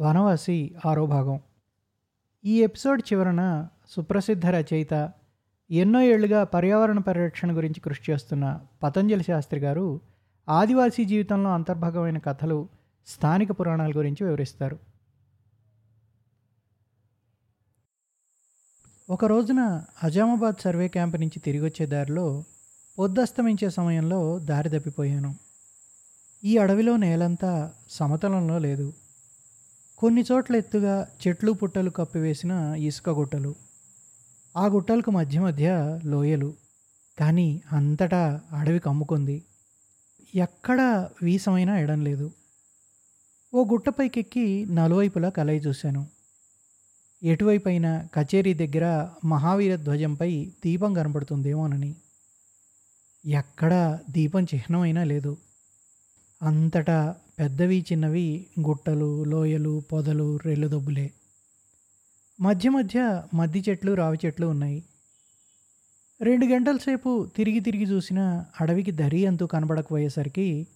వనవాసి ఆరో భాగం. ఈ ఎపిసోడ్ చివరన సుప్రసిద్ధ రచయిత ఎన్నో ఏళ్ళుగా పర్యావరణ పరిరక్షణ గురించి కృషి చేస్తున్న పతంజలి శాస్త్రి గారు ఆదివాసీ జీవితంలో అంతర్భాగమైన కథలు స్థానిక పురాణాల గురించి వివరిస్తారు. ఒక రోజున అజామాబాద్ సర్వే క్యాంప్ నుంచి తిరిగి వచ్చే దారిలో పొద్దస్తమించే సమయంలో దారి తప్పిపోయాను. ఈ అడవిలో నేలంతా సమతలంలో లేదు. కొన్ని చోట్ల ఎత్తుగా చెట్లు పుట్టలు కప్పివేసిన ఇసుక గుట్టలు ఆ గుట్టలకు మధ్య మధ్య లోయలు. కానీ అంతటా అడవి కమ్ముకుంది. ఎక్కడా వీసమైనా ఎడం లేదు. ఓ గుట్టపైకెక్కి నలువైపులా కలయి చూశాను. ఎటువైపైన కచేరీ దగ్గర మహావీర ధ్వజంపై దీపం కనపడుతుందేమోనని ఎక్కడా దీపం చిహ్నమైనా లేదు. అంతటా పెద్దవి చిన్నవి గుట్టలు లోయలు పొదలు రెల్లుదొబ్బులే మధ్య మధ్య మద్ది చెట్లు రావి చెట్లు ఉన్నాయి. రెండు గంటల సేపు తిరిగి తిరిగి చూసిన అడవికి దరి అంతూ కనబడకపోయేసరికి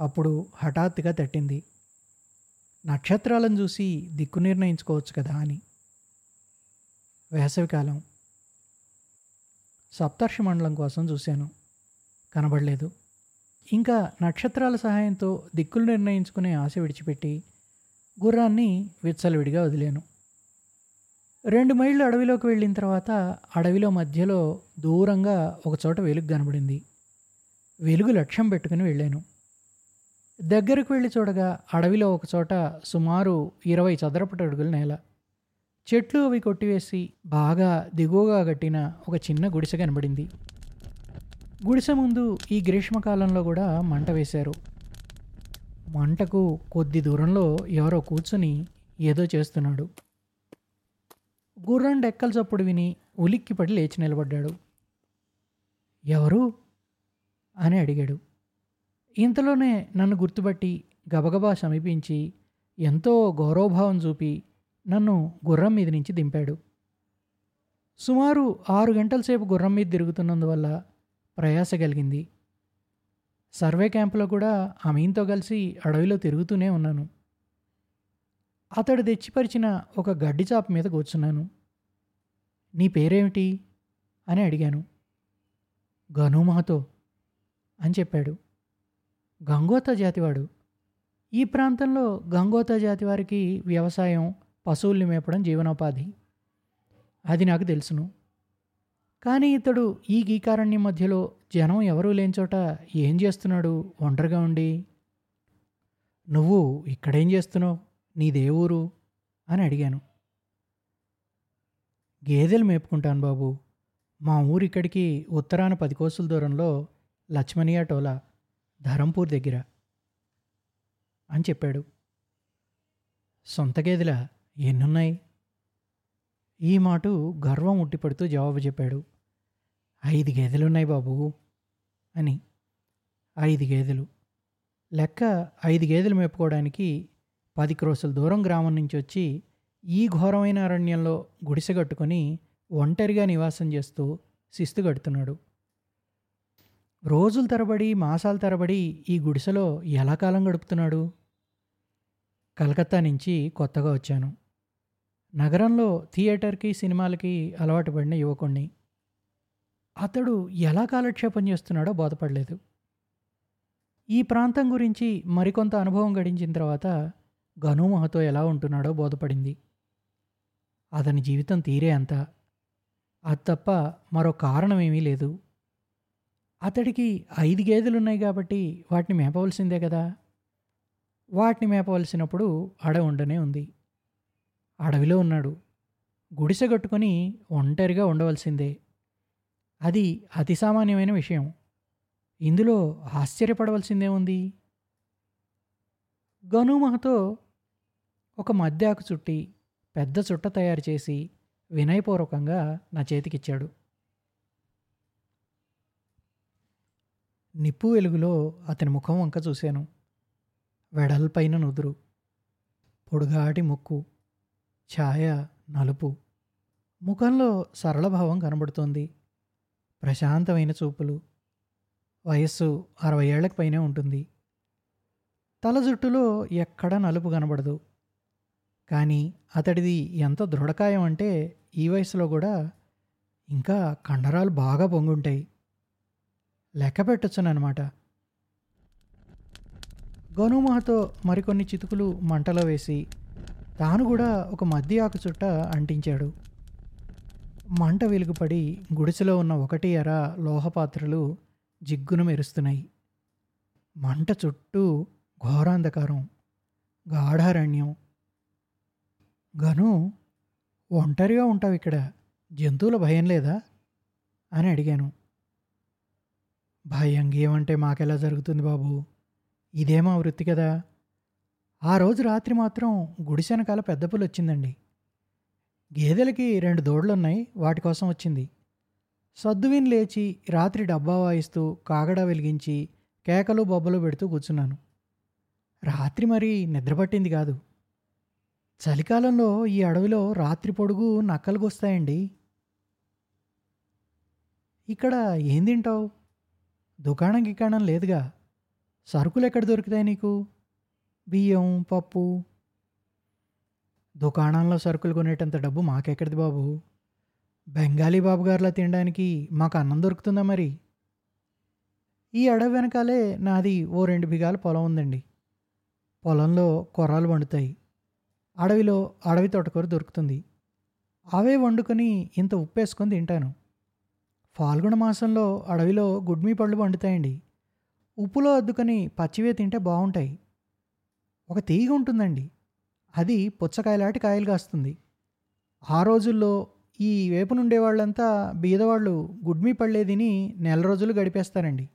అప్పుడు హఠాత్తుగా తట్టింది. నక్షత్రాలను చూసి దిక్కు నిర్ణయించుకోవచ్చు కదా అని. వేసవికాలం సప్తర్షి మండలం కోసం చూశాను. కనబడలేదు. ఇంకా నక్షత్రాల సహాయంతో దిక్కులు నిర్ణయించుకునే ఆశ విడిచిపెట్టి గుర్రాన్ని విచ్చలవిడిగా వదిలాను. రెండు మైళ్ళు అడవిలోకి వెళ్ళిన తర్వాత అడవిలో మధ్యలో దూరంగా ఒకచోట వెలుగు కనబడింది. వెలుగు లక్ష్యం పెట్టుకుని వెళ్ళాను. దగ్గరకు వెళ్ళి చూడగా అడవిలో ఒకచోట సుమారు ఇరవై చదరపటి అడుగుల నేల. చెట్లు అవి కొట్టివేసి బాగా దిగువగా కట్టిన ఒక చిన్న గుడిసె కనబడింది. గుడిసె ముందు ఈ గ్రీష్మకాలంలో కూడా మంట వేశారు. మంటకు కొద్ది దూరంలో ఎవరో కూర్చుని ఏదో చేస్తున్నాడు. గుర్రం డెక్కల చప్పుడు విని ఉలిక్కిపడి లేచి నిలబడ్డాడు. ఎవరు? అని అడిగాడు. ఇంతలోనే నన్ను గుర్తుపట్టి గబగబా సమీపించి ఎంతో గౌరవభావం చూపి నన్ను గుర్రం మీద నుంచి దింపాడు. సుమారు ఆరు గంటల సేపు గుర్రం మీద తిరుగుతున్నందువల్ల ప్రయాస కలిగింది. సర్వే క్యాంపులో కూడా అమీన్తో కలిసి అడవిలో తిరుగుతూనే ఉన్నాను. అతడు తెచ్చిపరిచిన ఒక గడ్డి చాప మీద కూర్చున్నాను. నీ పేరేమిటి? అని అడిగాను. గనుమహతో అని చెప్పాడు. గంగోత జాతివాడు. ఈ ప్రాంతంలో గంగోత జాతి వారికి వ్యవసాయం పశువుల్ని మేపడం జీవనోపాధి. అది నాకు తెలుసును. కానీ ఇతడు ఈ గీకారణ్యం మధ్యలో జనం ఎవరూ లేని చోట ఏం చేస్తున్నాడు? ఒంటరిగా ఉండి. నువ్వు ఇక్కడేం చేస్తున్నావు? నీదే ఊరు? అని అడిగాను. గేదెలు మేపుకుంటాను బాబు. మా ఊరు ఇక్కడికి ఉత్తరాన పది కోసుల దూరంలో లక్ష్మణియా టోలా ధరంపూర్ దగ్గర అని చెప్పాడు. సొంత గేదెల? ఎన్నున్నాయి? ఈ మాట గర్వం ఉట్టిపడుతూ జవాబు చెప్పాడు. ఐదు గేదెలున్నాయి బాబు అని. ఐదు గేదెలు. లెక్క ఐదు గేదెలు మేపుకోవడానికి పది క్రోసుల దూరం గ్రామం నుంచి వచ్చి ఈ ఘోరమైన అరణ్యంలో గుడిసె కట్టుకొని ఒంటరిగా నివాసం చేస్తూ శిస్తు కడుతున్నాడు. రోజుల తరబడి మాసాల తరబడి ఈ గుడిసెలో ఎలా కాలం గడుపుతున్నాడు? కలకత్తా నుంచి కొత్తగా వచ్చాను. నగరంలో థియేటర్కి సినిమాలకి అలవాటు పడిన యువకుణ్ణి. అతడు ఎలా కాలక్షేపం చేస్తున్నాడో బోధపడలేదు. ఈ ప్రాంతం గురించి మరికొంత అనుభవం గడించిన తర్వాత గనుమహతో ఎలా ఉంటున్నాడో బోధపడింది. అతని జీవితం తీరే అంత. అది తప్ప మరో కారణం ఏమీ లేదు. అతడికి ఐదు గేదెలున్నాయి కాబట్టి వాటిని మేపవలసిందే కదా. వాటిని మేపవలసినప్పుడు అడవి ఉండనే ఉంది. అడవిలో ఉన్నాడు. గుడిసె కట్టుకొని ఒంటరిగా ఉండవలసిందే. అది అతి సామాన్యమైన విషయం. ఇందులో ఆశ్చర్యపడవలసిందే ఉంది గనుమహతో ఒక మద్యాకు చుట్టి పెద్ద చుట్ట తయారు చేసి వినయపూర్వకంగా నా చేతికిచ్చాడు. నిప్పు వెలుగులో అతని ముఖం వంక చూశాను. వెడల్పైన నుదురు. పొడుగాటి ముక్కు. ఛాయ నలుపు. ముఖంలో సరళభావం కనబడుతోంది. ప్రశాంతమైన చూపులు. వయస్సు అరవై ఏళ్ళకు పైనే ఉంటుంది. తల జుట్టులో ఎక్కడా నలుపు కనబడదు. కానీ అతడిది ఎంత దృఢకాయం అంటే ఈ వయసులో కూడా ఇంకా కండరాలు బాగా పొంగుంటాయి. లెక్క పెట్టొచ్చునమాట గనుమహతో మరికొన్ని చితుకులు మంటలో వేసి తాను కూడా ఒక మద్ది ఆకు చుట్ట అంటించాడు. మంట వెలుగుపడి గుడిసెలో ఉన్న ఒకటి ఎర లోహపాత్రలు జిగ్గును మెరుస్తున్నాయి. మంట చుట్టూ ఘోరాంధకారం గాఢారణ్యం. గను ఒంటరిగా ఉంటావు ఇక్కడ జంతువుల భయం లేదా? అని అడిగాను. భయం ఏమంటే మాకెలా జరుగుతుంది బాబు? ఇదేమా వృత్తి కదా. ఆ రోజు రాత్రి మాత్రం గుడిసెనకాల పెద్ద పులి వచ్చిందండి. గేదెలకి రెండు దూడలున్నాయి వాటి కోసం వచ్చింది. సద్దువిని లేచి రాత్రి డబ్బా వాయిస్తూ కాగడా వెలిగించి కేకలు బొబ్బలు పెడుతూ కూర్చున్నాను. రాత్రి మరి నిద్రపట్టింది కాదు. చలికాలంలో ఈ అడవిలో రాత్రి పొడుగు నక్కలు వస్తాయండి ఇక్కడ ఏం తింటావు? దుకాణం గికాణం లేదుగా. సరుకులు ఎక్కడ దొరుకుతాయి నీకు? బియ్యం పప్పు దుకాణంలో సరుకులు కొనేటంత డబ్బు మాకెక్కడిది బాబు? బెంగాలీ బాబు గారిలా తినడానికి మాకు అన్నం దొరుకుతుందా మరి? ఈ అడవి వెనకాలే నాది ఓ రెండు బిగాల పొలం ఉందండి. పొలంలో కొర్రాలు వండుతాయి. అడవిలో అడవి తోటకూర దొరుకుతుంది. అవే వండుకొని ఇంత ఉప్పేసుకొని తింటాను. ఫాల్గుణ మాసంలో అడవిలో గుడ్మీ పళ్ళు వండుతాయండి ఉప్పులో అద్దుకొని పచ్చివే తింటే బాగుంటాయి. ఒక తీగ ఉంటుందండి. అది పుచ్చకాయలాంటి కాయలు కాస్తుంది. ఆ రోజుల్లో ఈ వేపునుండే వాళ్ళంతా బీదవాళ్ళు గుడ్మి పళ్ళే తిని నెల రోజులు గడిపేస్తారండి.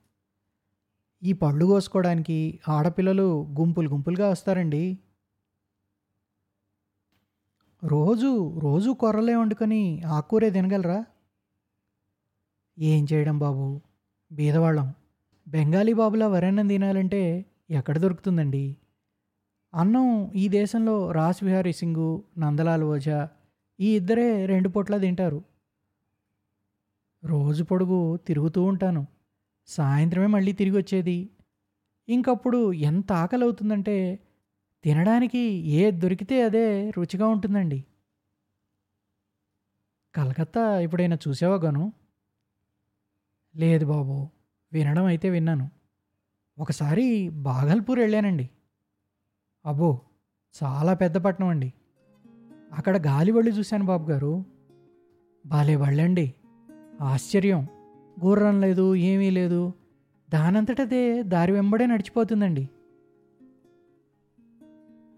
ఈ పళ్ళు కోసుకోవడానికి ఆడపిల్లలు గుంపులు గుంపులుగా వస్తారండి. రోజు రోజు కొర్రలే వండుకొని ఆకూరే తినగలరా? ఏం చేయడం బాబు? బీదవాళ్ళం. బెంగాలీ బాబులా వరన్నం తినాలంటే ఎక్కడ దొరుకుతుందండి? అన్నం ఈ దేశంలో రాస్ విహారీ సింగు నందలాల్ ఓజా ఈ ఇద్దరే రెండు పూట్ల తింటారు. రోజు పొడుగు తిరుగుతూ ఉంటాను. సాయంత్రమే మళ్ళీ తిరిగి వచ్చేది. ఇంకప్పుడు ఎంత ఆకలి అవుతుందంటే తినడానికి ఏ దొరికితే అదే రుచిగా ఉంటుందండి. కలకత్తా ఎప్పుడైనా చూసావా గాను? లేదు బాబు వినడం అయితే విన్నాను. ఒకసారి బాగల్పూర్ వెళ్ళానండి. అబ్బో చాలా పెద్ద పట్టణం అండి. అక్కడ గాలి చూశాను బాబు గారు బాలే బళ్ళండి ఆశ్చర్యం. గుర్రం లేదు ఏమీ లేదు. దానంతటదే దారి వెంబడే నడిచిపోతుందండి.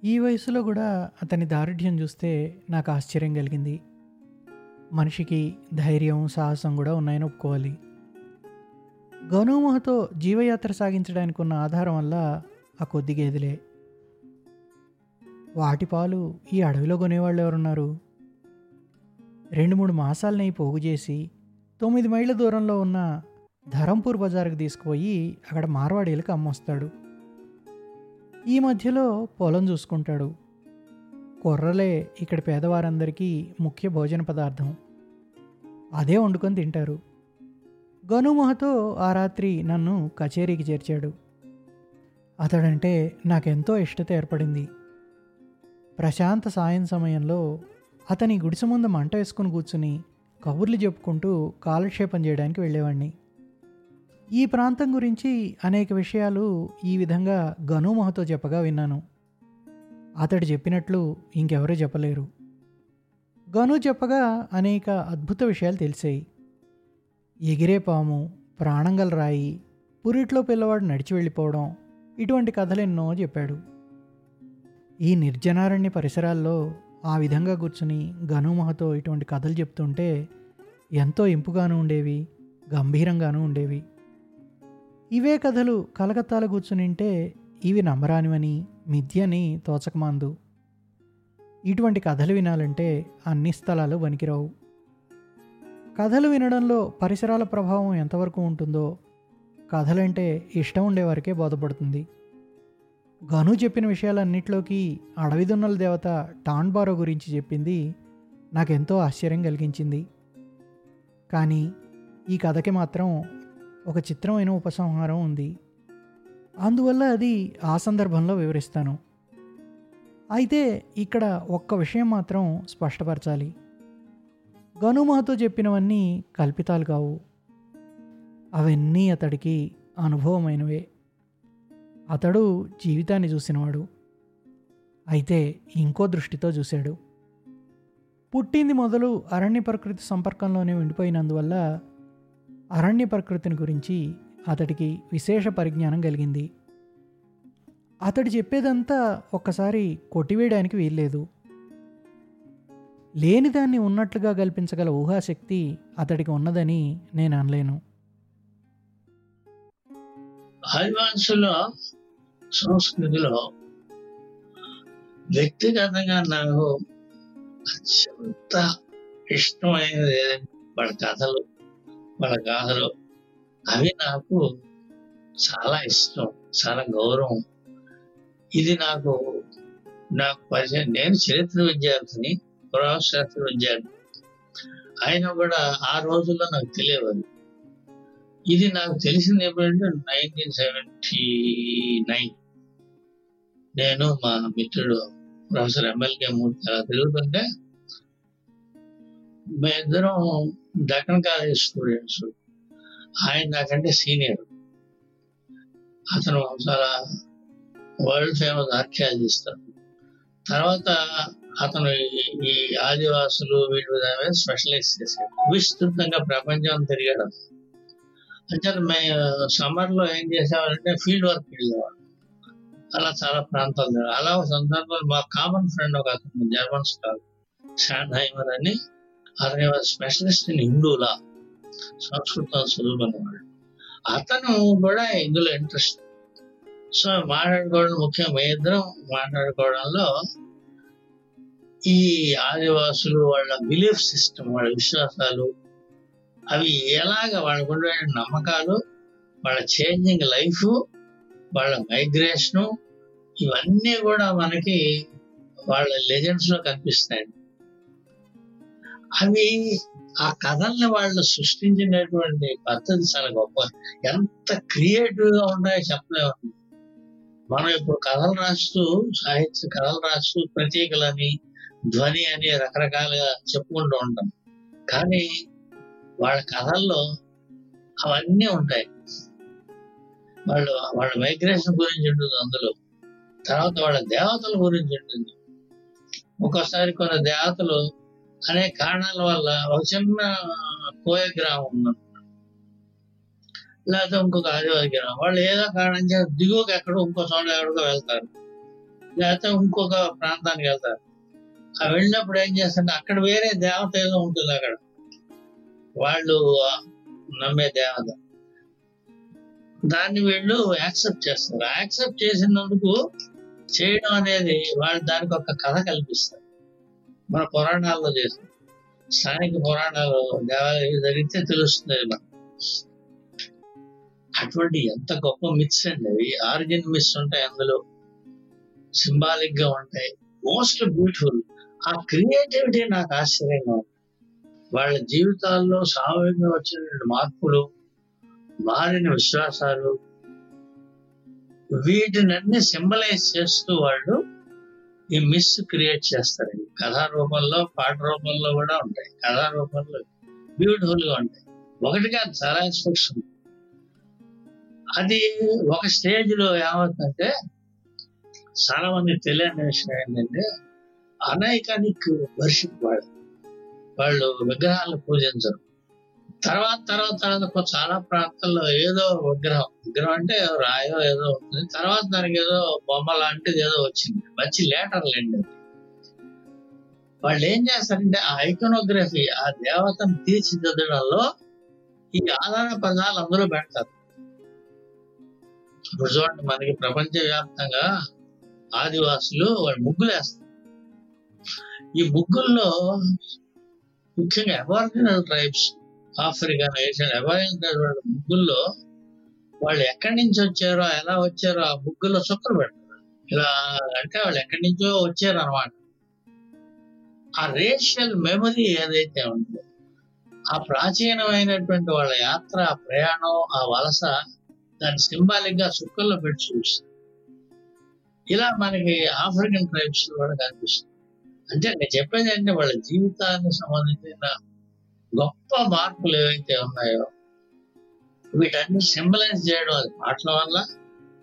ఈ వయసులో కూడా అతని దారుఢ్యం చూస్తే నాకు ఆశ్చర్యం కలిగింది. మనిషికి ధైర్యం సాహసం కూడా ఉన్నాయని ఒప్పుకోవాలి. గనుమహతో జీవయాత్ర సాగించడానికి ఉన్న ఆధారం వల్ల ఆ కొద్ది గేదెలే వాటి పాలు ఈ అడవిలో కొనేవాళ్ళు ఎవరున్నారు? రెండు మూడు మాసాలని పోగు చేసి తొమ్మిది మైళ్ళ దూరంలో ఉన్న ధరంపూర్ బజార్కి తీసుకుపోయి అక్కడ మార్వాడీలకు అమ్మొస్తాడు. ఈ మధ్యలో పొలం చూసుకుంటాడు. కొర్రలే ఇక్కడ పేదవారందరికీ ముఖ్య భోజన పదార్థం. అదే వండుకొని తింటారు. గనుమహతో ఆ రాత్రి నన్ను కచేరీకి చేర్చాడు. అతడంటే నాకెంతో ఇష్టత ఏర్పడింది. ప్రశాంత సాయం సమయంలో అతని గుడిసె ముందు మంట వేసుకుని కూర్చుని కబుర్లు చెప్పుకుంటూ కాలక్షేపం చేయడానికి వెళ్ళేవాడిని ఈ ప్రాంతం గురించి అనేక విషయాలు ఈ విధంగా గనుమహతో చెప్పగా విన్నాను. అతడు చెప్పినట్లు ఇంకెవరూ చెప్పలేరు. గను చెప్పగా అనేక అద్భుత విషయాలు తెలిసాయి. ఎగిరే పాము ప్రాణంగల రాయి పురిట్లో పిల్లవాడు నడిచి వెళ్ళిపోవడం ఇటువంటి కథలెన్నో చెప్పాడు. ఈ నిర్జనారణ్య పరిసరాల్లో ఆ విధంగా కూర్చుని గనుమహతో ఇటువంటి కథలు చెప్తుంటే ఎంతో ఇంపుగాను ఉండేవి గంభీరంగానూ ఉండేవి. ఇవే కథలు కలకత్తాలో కూర్చునింటే ఇవి నమ్మరానివని మిథ్యని తోచకమాందు. ఇటువంటి కథలు వినాలంటే అన్ని స్థలాలు వనికిరావు కథలు వినడంలో పరిసరాల ప్రభావం ఎంతవరకు ఉంటుందో కథలంటే ఇష్టం ఉండేవారికే బోధపడుతుంది. గను చెప్పిన విషయాలన్నింటిలోకి అడవిదున్నల దేవత టాన్బారో గురించి చెప్పింది నాకెంతో ఆశ్చర్యం కలిగించింది. కానీ ఈ కథకి మాత్రం ఒక చిత్రమైన ఉపసంహారం ఉంది. అందువల్ల అది ఆ సందర్భంలో వివరిస్తాను. అయితే ఇక్కడ ఒక్క విషయం మాత్రం స్పష్టపరచాలి. గనుమహతో చెప్పినవన్నీ కల్పితాలు కావు. అవన్నీ అతడికి అనుభవమైనవే. అతడు జీవితాన్ని చూసినవాడు. అయితే ఇంకో దృష్టితో చూశాడు. పుట్టింది మొదలు అరణ్య ప్రకృతి సంపర్కంలోనే ఉండిపోయినందువల్ల అరణ్య ప్రకృతిని గురించి అతడికి విశేష పరిజ్ఞానం కలిగింది. అతడు చెప్పేదంతా ఒక్కసారి కొట్టివేయడానికి వీల్లేదు. లేనిదాన్ని ఉన్నట్లుగా కల్పించగల ఊహాశక్తి అతడికి ఉన్నదని నేను అనలేను. ఆదివాసుల సంస్కృతిలో వ్యక్తిగతంగా నాకు అత్యంత ఇష్టమైనది ఏదంటే వాళ్ళ కథలు వాళ్ళ గాథలు. అవి నాకు చాలా ఇష్టం చాలా గౌరవం. ఇది నాకు నాకు పరిచయం. నేను చరిత్ర విద్యార్థిని పురావశాస్త్ర విద్యార్థి ఆయన కూడా ఆ రోజుల్లో నాకు తెలియదు ఇది నాకు తెలిసింది ఎప్పుడంటే నైన్టీన్ సెవెంటీ నైన్. నేను మా మిత్రుడు ప్రొఫెసర్ ఎమ్మెల్కే మూర్తి అలా తిరుగుతుంటే మేమిద్దరం దక్కన్ కాలేజ్ స్టూడెంట్స్. ఆయన నాకంటే సీనియర్. అతను చాలా వరల్డ్ ఫేమస్ ఆర్కియాలజిస్ట్. తర్వాత అతను ఈ- ఆదివాసులు వీటి మీద స్పెషలైజ్ చేశాడు విస్తృతంగా ప్రపంచం తిరిగాడు. అంటే మేము సమ్మర్లో ఏం చేసేవాళ్ళంటే ఫీల్డ్ వర్క్ వెళ్ళేవాడు అలా చాలా ప్రాంతాలు అలా సందర్భాలు సందర్భంలో మా కామన్ ఫ్రెండ్ ఒక అతను జర్మన్ స్టార్ షాన్హైమర్ అని అతని స్పెషలిస్ట్ ఇన్ హిందూలా సంస్కృతం చదువుకునేవాడు అతను కూడా ఇందులో ఇంట్రెస్ట్ సో మాట్లాడుకోవడం ముఖ్యం. ఇద్దరం మాట్లాడుకోవడంలో ఈ ఆదివాసులు వాళ్ళ బిలీఫ్ సిస్టమ్ వాళ్ళ విశ్వాసాలు అవి ఎలాగ వాళ్ళకు నమ్మకాలు వాళ్ళ చేంజింగ్ లైఫ్ వాళ్ళ మైగ్రేషను ఇవన్నీ కూడా మనకి వాళ్ళ లెజెండ్స్లో కనిపిస్తాయి. అవి ఆ కథల్ని వాళ్ళు సృష్టించినటువంటి పద్ధతి చాలా గొప్ప ఎంత క్రియేటివ్గా ఉంటాయో చెప్పలేము. మనం ఇప్పుడు కథలు రాస్తూ సాహిత్య కథలు రాస్తూ ప్రతీకలని ధ్వని అని రకరకాలుగా చెప్పుకుంటూ ఉంటాం. కానీ వాళ్ళ కథల్లో అవన్నీ ఉంటాయి. వాళ్ళు వాళ్ళ మైగ్రేషన్ గురించి ఉంటుంది అందులో. తర్వాత వాళ్ళ దేవతల గురించి ఉంటుంది. ఒక్కోసారి కొన్ని దేవతలు అనేక కారణాల వల్ల ఒక చిన్న కోయ గ్రామం ఉన్నది. లేకపోతే ఇంకొక ఆదివారి గ్రామం. వాళ్ళు ఏదో కారణం చేసి దిగువకి ఎక్కడో ఇంకో చోట ఎక్కడికో వెళ్తారు. లేకపోతే ఇంకొక ప్రాంతానికి వెళ్తారు. ఆ వెళ్ళినప్పుడు ఏం చేస్తారు అక్కడ వేరే దేవత ఏదో ఉంటుంది అక్కడ. వాళ్ళు నమ్మే దేవత. దాన్ని వీళ్ళు యాక్సెప్ట్ చేస్తారు. యాక్సెప్ట్ చేసినందుకు చేయడం అనేది వాళ్ళు దానికి ఒక కథ కల్పిస్తారు. మన పురాణాల్లో చేస్తారు. స్థానిక పురాణాలు దేవాలయం జరిగితే తెలుస్తుంది అది అటువంటి ఎంత గొప్ప మిత్స్ అండి. అవి ఆరిజిన్ మిస్ ఉంటాయి అందులో. సింబాలిక్గా ఉంటాయి. మోస్ట్ బ్యూటిఫుల్ ఆ క్రియేటివిటీ నాకు ఆశ్చర్యంగా ఉంది. వాళ్ళ జీవితాల్లో సామూహికంగా వచ్చిన మార్పులు మారిన విశ్వాసాలు. వీటినన్నీ సింబలైజ్ చేస్తూ వాళ్ళు ఈ మిస్ క్రియేట్ చేస్తారు. కథా రూపంలో పాట రూపంలో కూడా ఉంటాయి. కథా రూపంలో బ్యూటిఫుల్గా ఉంటాయి. ఒకటి కాదు చాలా ఆస్పెక్ట్స్ అది ఒక స్టేజ్లో ఏమవుతుందంటే చాలా మంది తెలియని విషయం ఏంటంటే అనైకానిక్ వర్షిప్ వాళ్ళు. వాళ్ళు విగ్రహాలను పూజించరు. తర్వాత తర్వాత తర్వాత చాలా ప్రాంతాల్లో ఏదో విగ్రహం. విగ్రహం అంటే రాయో ఏదో ఉంటుంది. తర్వాత దానికి ఏదో బొమ్మ లాంటిది ఏదో వచ్చింది. మంచి లేటర్ లేండి వాళ్ళు ఏం చేస్తారంటే ఆ ఐకోనోగ్రఫీ ఆ దేవతను తీర్చిదిద్దడంలో ఈ ఆధార పదాలు అందరూ పెడతారు. ఇప్పుడు చూడండి మనకి ప్రపంచ వ్యాప్తంగా ఆదివాసులు వాళ్ళు ముగ్గులు వేస్తారు. ఈ ముగ్గుల్లో ముఖ్యంగా aboriginal tribes. African Asian aboriginal ముగ్గుల్లో వాళ్ళు ఎక్కడి నుంచి వచ్చారో ఎలా వచ్చారో ఆ ముగ్గుల్లో చుక్కలు పెడతారు. ఇలా అంటే వాళ్ళు ఎక్కడి నుంచో వచ్చారు అనమాట ఆ రేషియల్ మెమరీ ఏదైతే ఉందో ఆ ప్రాచీనమైనటువంటి వాళ్ళ యాత్ర ఆ ప్రయాణం ఆ వలస దాన్ని సింబాలిక్గా చుక్కల్లో పెట్టి చూపిస్తుంది. ఇలా మనకి ఆఫ్రికన్ ట్రైబ్స్ కూడా కనిపిస్తుంది. అంటే నేను చెప్పేది అంటే వాళ్ళ జీవితానికి సంబంధించిన గొప్ప మార్పులు ఏవైతే ఉన్నాయో వీటన్ని సింబలైజ్ చేయడం అది పాటల వల్ల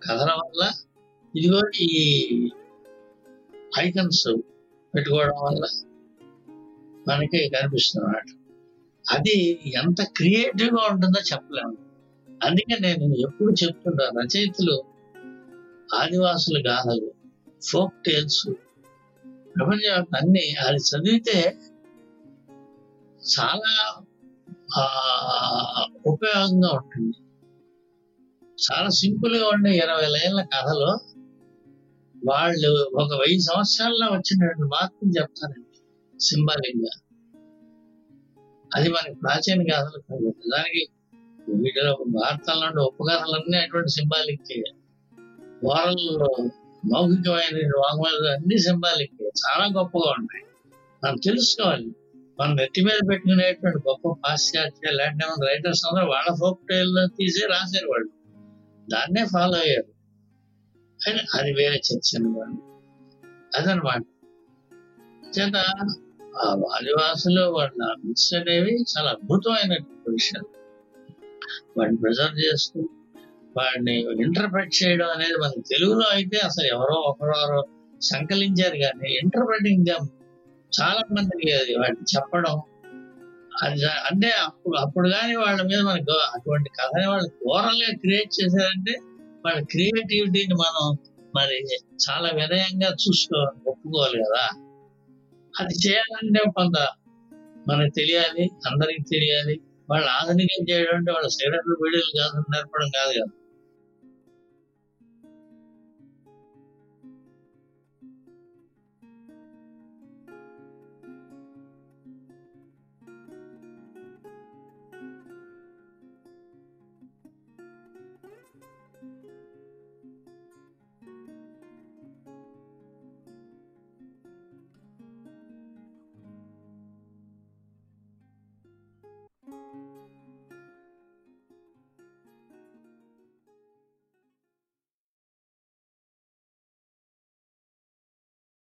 కథల వల్ల ఇదిగో ఈ ఐకన్స్ పెట్టుకోవడం వల్ల మనకి కనిపిస్తున్నమాట అది ఎంత క్రియేటివ్గా ఉంటుందో చెప్పలేము అందుకే నేను ఎప్పుడు చెప్తుంటా రచయితలు ఆదివాసులు గాథలు ఫోక్ టేల్స్ ప్రపంచవ్యాప్తం అన్ని అది చదివితే చాలా ఆ, ఉపయోగంగా ఉంటుంది. చాలా సింపుల్గా ఉండే ఇరవై లైన్ల కథలో వాళ్ళు ఒక వెయ్యి సంవత్సరాల్లో వచ్చినటువంటి మార్పులు చెప్తారండి సింబాలిక్గా అది మనకి ప్రాచీన కథలు కాదు. దానికి వీటిలో భారతంలో ఉండే ఉపకథలన్నీ అటువంటి సింబాలిక్ ఓరల్ మౌఖికమైన వాంగ్మూలాలు అన్ని సింబాలిక్ చాలా గొప్పగా ఉంటాయి మనం తెలుసుకోవాలి. మన నెత్తి మీద పెట్టుకునేటువంటి గొప్ప పాశ్చాత్య లాంటి రైటర్స్ అందరూ వాళ్ళ ఫోక్ టైల్ తీసి రాశారు వాళ్ళు. దాన్నే ఫాలో అయ్యారు. అని అది వేరే చర్చ అనమాట అదనమాట చేత ఆ ఆదివాసులు వాళ్ళ మిక్స్ అనేవి చాలా అద్భుతమైనటువంటి విషయాలు. వాడిని ప్రిజర్వ్ చేస్తూ వాడిని ఇంటర్ప్రెట్ చేయడం అనేది మనకి తెలుగులో అయితే అసలు ఎవరో ఒకరో సంకలించారు కానీ ఇంటర్ప్రెటింగ్ దమ్ చాలా మందికి అది వాటిని చెప్పడం. అది అంటే అప్పుడు అప్పుడు కానీ వాళ్ళ మీద మనకు అటువంటి కథని వాళ్ళు ఘోరంగా క్రియేట్ చేశారంటే వాళ్ళ క్రియేటివిటీని మనం మరి చాలా వినయంగా చూసుకో ఒప్పుకోవాలి కదా. అది చేయాలంటే కొంత మనకు తెలియాలి అందరికి తెలియాలి. వాళ్ళు ఆధునికం చేయడం అంటే వాళ్ళ శరీరంలో వీడియోలు కాదు నేర్పడం కాదు కదా.